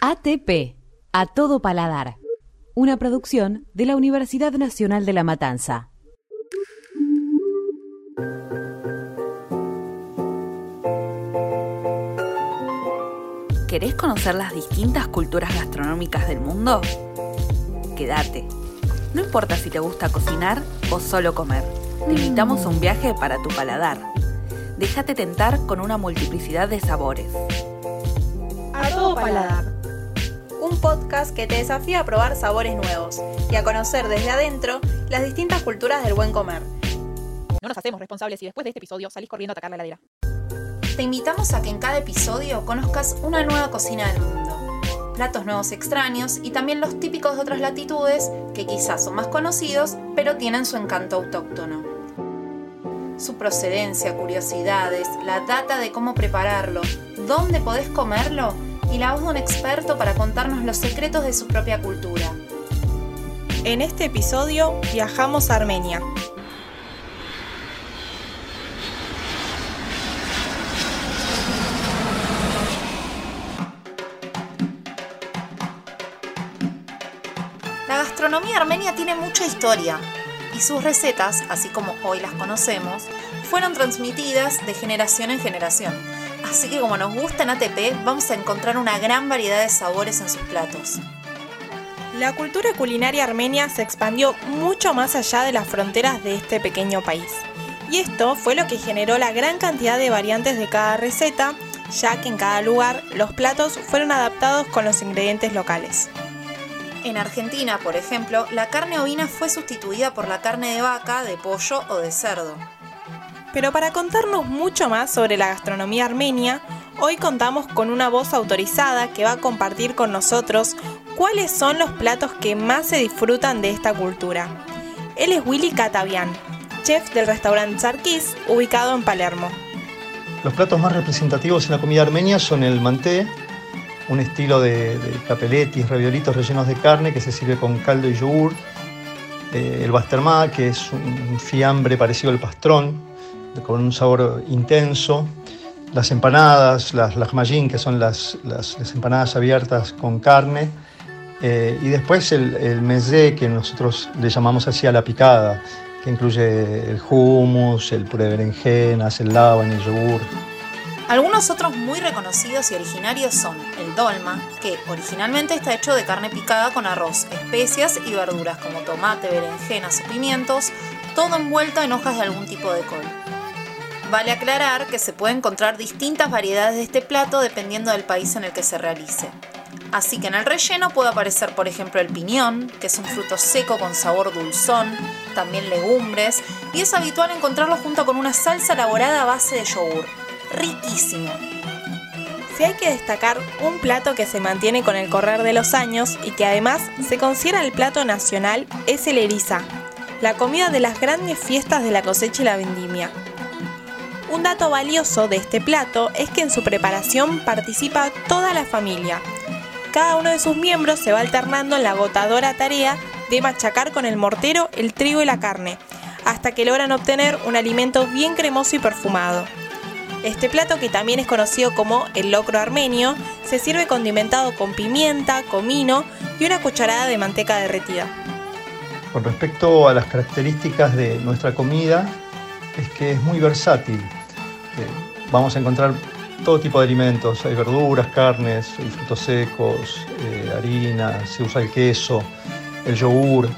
ATP, a todo paladar. Una producción de la Universidad Nacional de La Matanza. ¿Querés conocer las distintas culturas gastronómicas del mundo? Quédate. No importa si te gusta cocinar o solo comer. Te invitamos a un viaje para tu paladar. Déjate tentar con una multiplicidad de sabores. A todo paladar. Un podcast que te desafía a probar sabores nuevos y a conocer desde adentro las distintas culturas del buen comer. No nos hacemos responsables si después de este episodio salís corriendo a atacar la heladera. Te invitamos a que en cada episodio conozcas una nueva cocina del mundo, platos nuevos extraños y también los típicos de otras latitudes que quizás son más conocidos, pero tienen su encanto autóctono. Su procedencia, curiosidades, la data de cómo prepararlo, dónde podés comerlo y la voz de un experto para contarnos los secretos de su propia cultura. En este episodio viajamos a Armenia. La gastronomía armenia tiene mucha historia y sus recetas, así como hoy las conocemos, fueron transmitidas de generación en generación. Así que como nos gusta en ATP, vamos a encontrar una gran variedad de sabores en sus platos. La cultura culinaria armenia se expandió mucho más allá de las fronteras de este pequeño país. Y esto fue lo que generó la gran cantidad de variantes de cada receta, ya que en cada lugar los platos fueron adaptados con los ingredientes locales. En Argentina, por ejemplo, la carne ovina fue sustituida por la carne de vaca, de pollo o de cerdo. Pero para contarnos mucho más sobre la gastronomía armenia, hoy contamos con una voz autorizada que va a compartir con nosotros cuáles son los platos que más se disfrutan de esta cultura. Él es Willy Katavian, chef del restaurante Sarkis, ubicado en Palermo. Los platos más representativos en la comida armenia son el manté, un estilo de, de capeletis, raviolitos rellenos de carne que se sirve con caldo y yogur, eh, el bastermá, que es un fiambre parecido al pastrón, con un sabor intenso, las empanadas, las lahmacun, que son las, las, las, empanadas abiertas con carne, eh, y después el, el mezé, que nosotros le llamamos así a la picada, que incluye el hummus, el puré de berenjenas, el laban, el yogur. Algunos otros muy reconocidos y originarios son el dolma, que originalmente está hecho de carne picada con arroz, especias y verduras como tomate, berenjenas o pimientos, todo envuelto en hojas de algún tipo de col. Vale aclarar que se puede encontrar distintas variedades de este plato dependiendo del país en el que se realice. Así que en el relleno puede aparecer, por ejemplo, el piñón, que es un fruto seco con sabor dulzón, también legumbres, y es habitual encontrarlo junto con una salsa elaborada a base de yogur riquísimo. Si hay que destacar un plato que se mantiene con el correr de los años y que además se considera el plato nacional es el eriza, la comida de las grandes fiestas de la cosecha y la vendimia. Un dato valioso de este plato es que en su preparación participa toda la familia. Cada uno de sus miembros se va alternando en la agotadora tarea de machacar con el mortero el trigo y la carne, hasta que logran obtener un alimento bien cremoso y perfumado. Este plato, que también es conocido como el locro armenio, se sirve condimentado con pimienta, comino y una cucharada de manteca derretida. Con respecto a las características de nuestra comida, es que es muy versátil. Eh, vamos a encontrar todo tipo de alimentos, hay verduras, carnes, frutos secos, eh, harina, se usa el queso, el yogur,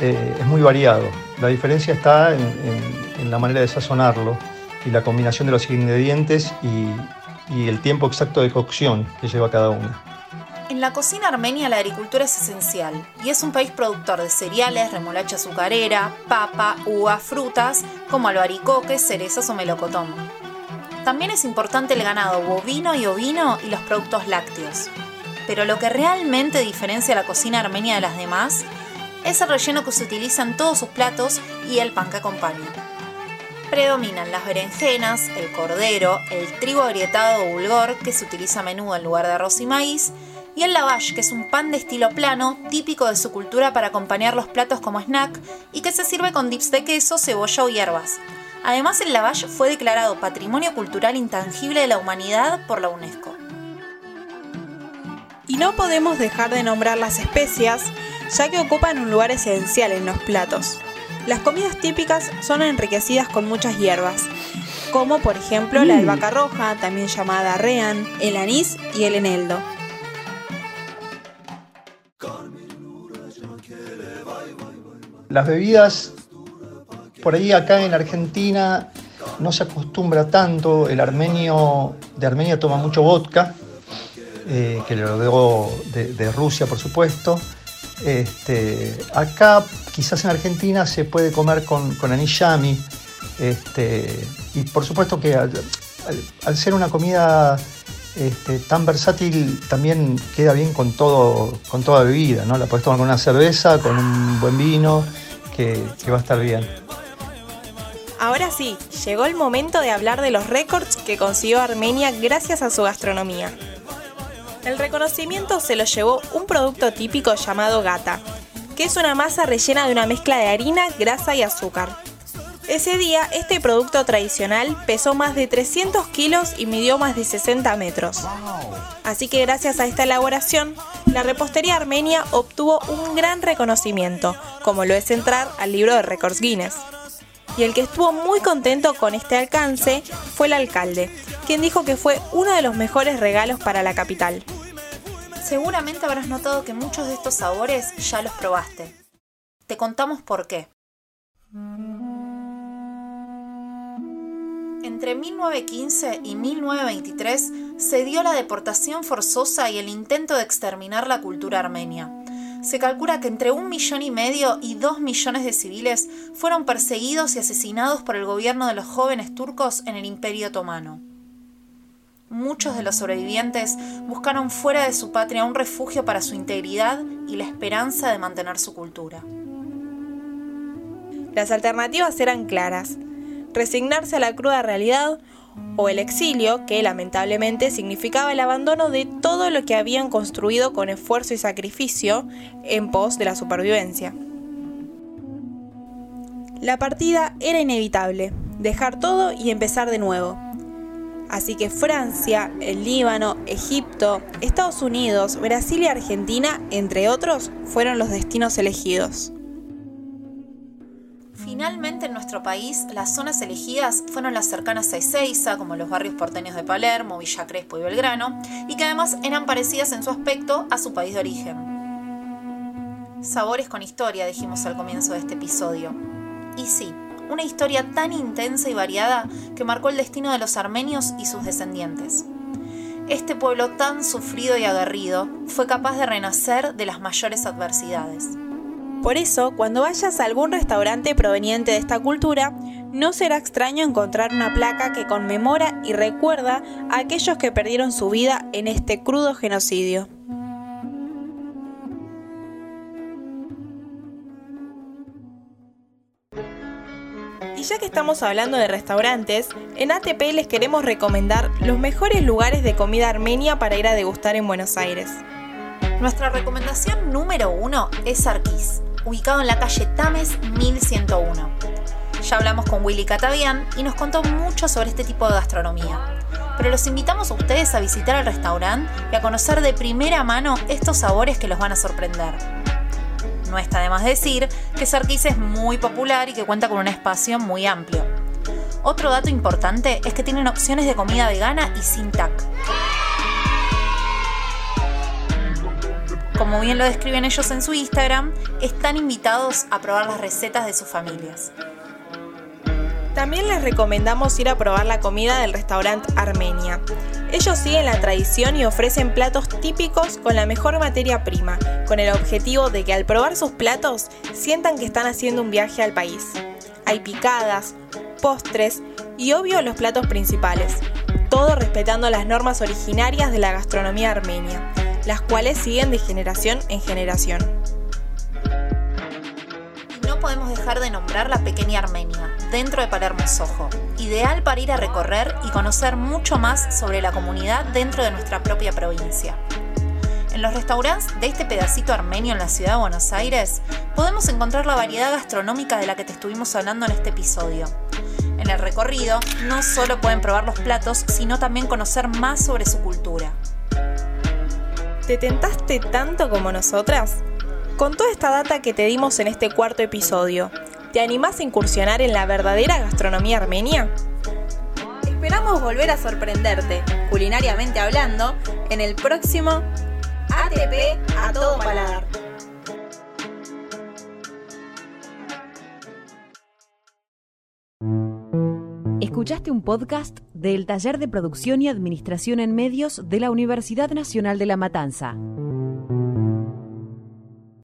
eh, es muy variado. La diferencia está en, en, en la manera de sazonarlo y la combinación de los ingredientes y, y, el tiempo exacto de cocción que lleva cada una. En la cocina armenia la agricultura es esencial y es un país productor de cereales, remolacha azucarera, papa, uva, frutas como albaricoques, cerezas o melocotón. También es importante el ganado bovino y ovino y los productos lácteos. Pero lo que realmente diferencia la cocina armenia de las demás es el relleno que se utiliza en todos sus platos y el pan que acompaña predominan las berenjenas, el cordero, el trigo agrietado o bulgur, que se utiliza a menudo en lugar de arroz y maíz, y el lavash, que es un pan de estilo plano, típico de su cultura para acompañar los platos como snack y que se sirve con dips de queso, cebolla o hierbas. Además, el lavash fue declarado Patrimonio Cultural Intangible de la Humanidad por la UNESCO. Y no podemos dejar de nombrar las especias, ya que ocupan un lugar esencial en los platos. Las comidas típicas son enriquecidas con muchas hierbas, como por ejemplo la albahaca roja, también llamada rean, el anís y el eneldo. Las bebidas, por ahí acá en Argentina no se acostumbra tanto, el armenio de Armenia toma mucho vodka, eh, que lo debo de, Rusia por supuesto. Este, acá quizás en Argentina se puede comer con, con anishami, este, y por supuesto que al, ser una comida este, tan versátil también queda bien con, todo, con toda bebida, ¿no? La puedes tomar con una cerveza, con un buen vino, que, que va a estar bien. Ahora sí, llegó el momento de hablar de los récords que consiguió Armenia gracias a su gastronomía. El reconocimiento se lo llevó un producto típico llamado gata, que es una masa rellena de una mezcla de harina, grasa y azúcar. Ese día, este producto tradicional pesó más de 300 kilos y midió más de 60 metros. Así que gracias a esta elaboración, la repostería armenia obtuvo un gran reconocimiento, como lo es entrar al libro de récords Guinness. Y el que estuvo muy contento con este alcance fue el alcalde, quien dijo que fue uno de los mejores regalos para la capital. Seguramente habrás notado que muchos de estos sabores ya los probaste. Te contamos por qué. Entre 1915 y 1923 se dio la deportación forzosa y el intento de exterminar la cultura armenia. Se calcula que entre un millón y medio y dos millones de civiles fueron perseguidos y asesinados por el gobierno de los jóvenes turcos en el Imperio Otomano. Muchos de los sobrevivientes buscaron fuera de su patria un refugio para su integridad y la esperanza de mantener su cultura. Las alternativas eran claras resignarse a la cruda realidad o el exilio, que lamentablemente significaba el abandono de todo lo que habían construido con esfuerzo y sacrificio en pos de la supervivencia. La partida era inevitable, dejar todo y empezar de nuevo. Así que Francia, el Líbano, Egipto, Estados Unidos, Brasil y Argentina, entre otros, fueron los destinos elegidos. Finalmente en nuestro país las zonas elegidas fueron las cercanas a Ezeiza, como los barrios porteños de Palermo, Villa Crespo y Belgrano, y que además eran parecidas en su aspecto a su país de origen. Sabores con historia, dijimos al comienzo de este episodio. Y sí, una historia tan intensa y variada que marcó el destino de los armenios y sus descendientes. Este pueblo tan sufrido y aguerrido fue capaz de renacer de las mayores adversidades. Por eso, cuando vayas a algún restaurante proveniente de esta cultura, no será extraño encontrar una placa que conmemora y recuerda a aquellos que perdieron su vida en este crudo genocidio. Y ya que estamos hablando de restaurantes, en ATP les queremos recomendar los mejores lugares de comida armenia para ir a degustar en Buenos Aires. Nuestra recomendación número uno es Arquís ubicado en la calle Tames 1101. Ya hablamos con Willy Catavian y nos contó mucho sobre este tipo de gastronomía. Pero los invitamos a ustedes a visitar el restaurante y a conocer de primera mano estos sabores que los van a sorprender. No está de más decir que Sarkis es muy popular y que cuenta con un espacio muy amplio. Otro dato importante es que tienen opciones de comida vegana y sin TAC. Como bien lo describen ellos en su Instagram, están invitados a probar las recetas de sus familias. También les recomendamos ir a probar la comida del restaurante Armenia. Ellos siguen la tradición y ofrecen platos típicos con la mejor materia prima, con el objetivo de que al probar sus platos sientan que están haciendo un viaje al país. Hay picadas, postres y obvio los platos principales, todo respetando las normas originarias de la gastronomía armenia las cuales siguen de generación en generación. no podemos dejar de nombrar la pequeña Armenia, dentro de Palermo Sojo, ideal para ir a recorrer y conocer mucho más sobre la comunidad dentro de nuestra propia provincia. En los restaurantes de este pedacito armenio en la ciudad de Buenos Aires podemos encontrar la variedad gastronómica de la que te estuvimos hablando en este episodio. En el recorrido no solo pueden probar los platos, sino también conocer más sobre su cultura. ¿Te tentaste tanto como nosotras? Con toda esta data que te dimos en este cuarto episodio, ¿te animás a incursionar en la verdadera gastronomía armenia? Esperamos volver a sorprenderte, culinariamente hablando, en el próximo ATP a todo paladar. Escuchaste un podcast del Taller de Producción y Administración en Medios de la Universidad Nacional de La Matanza.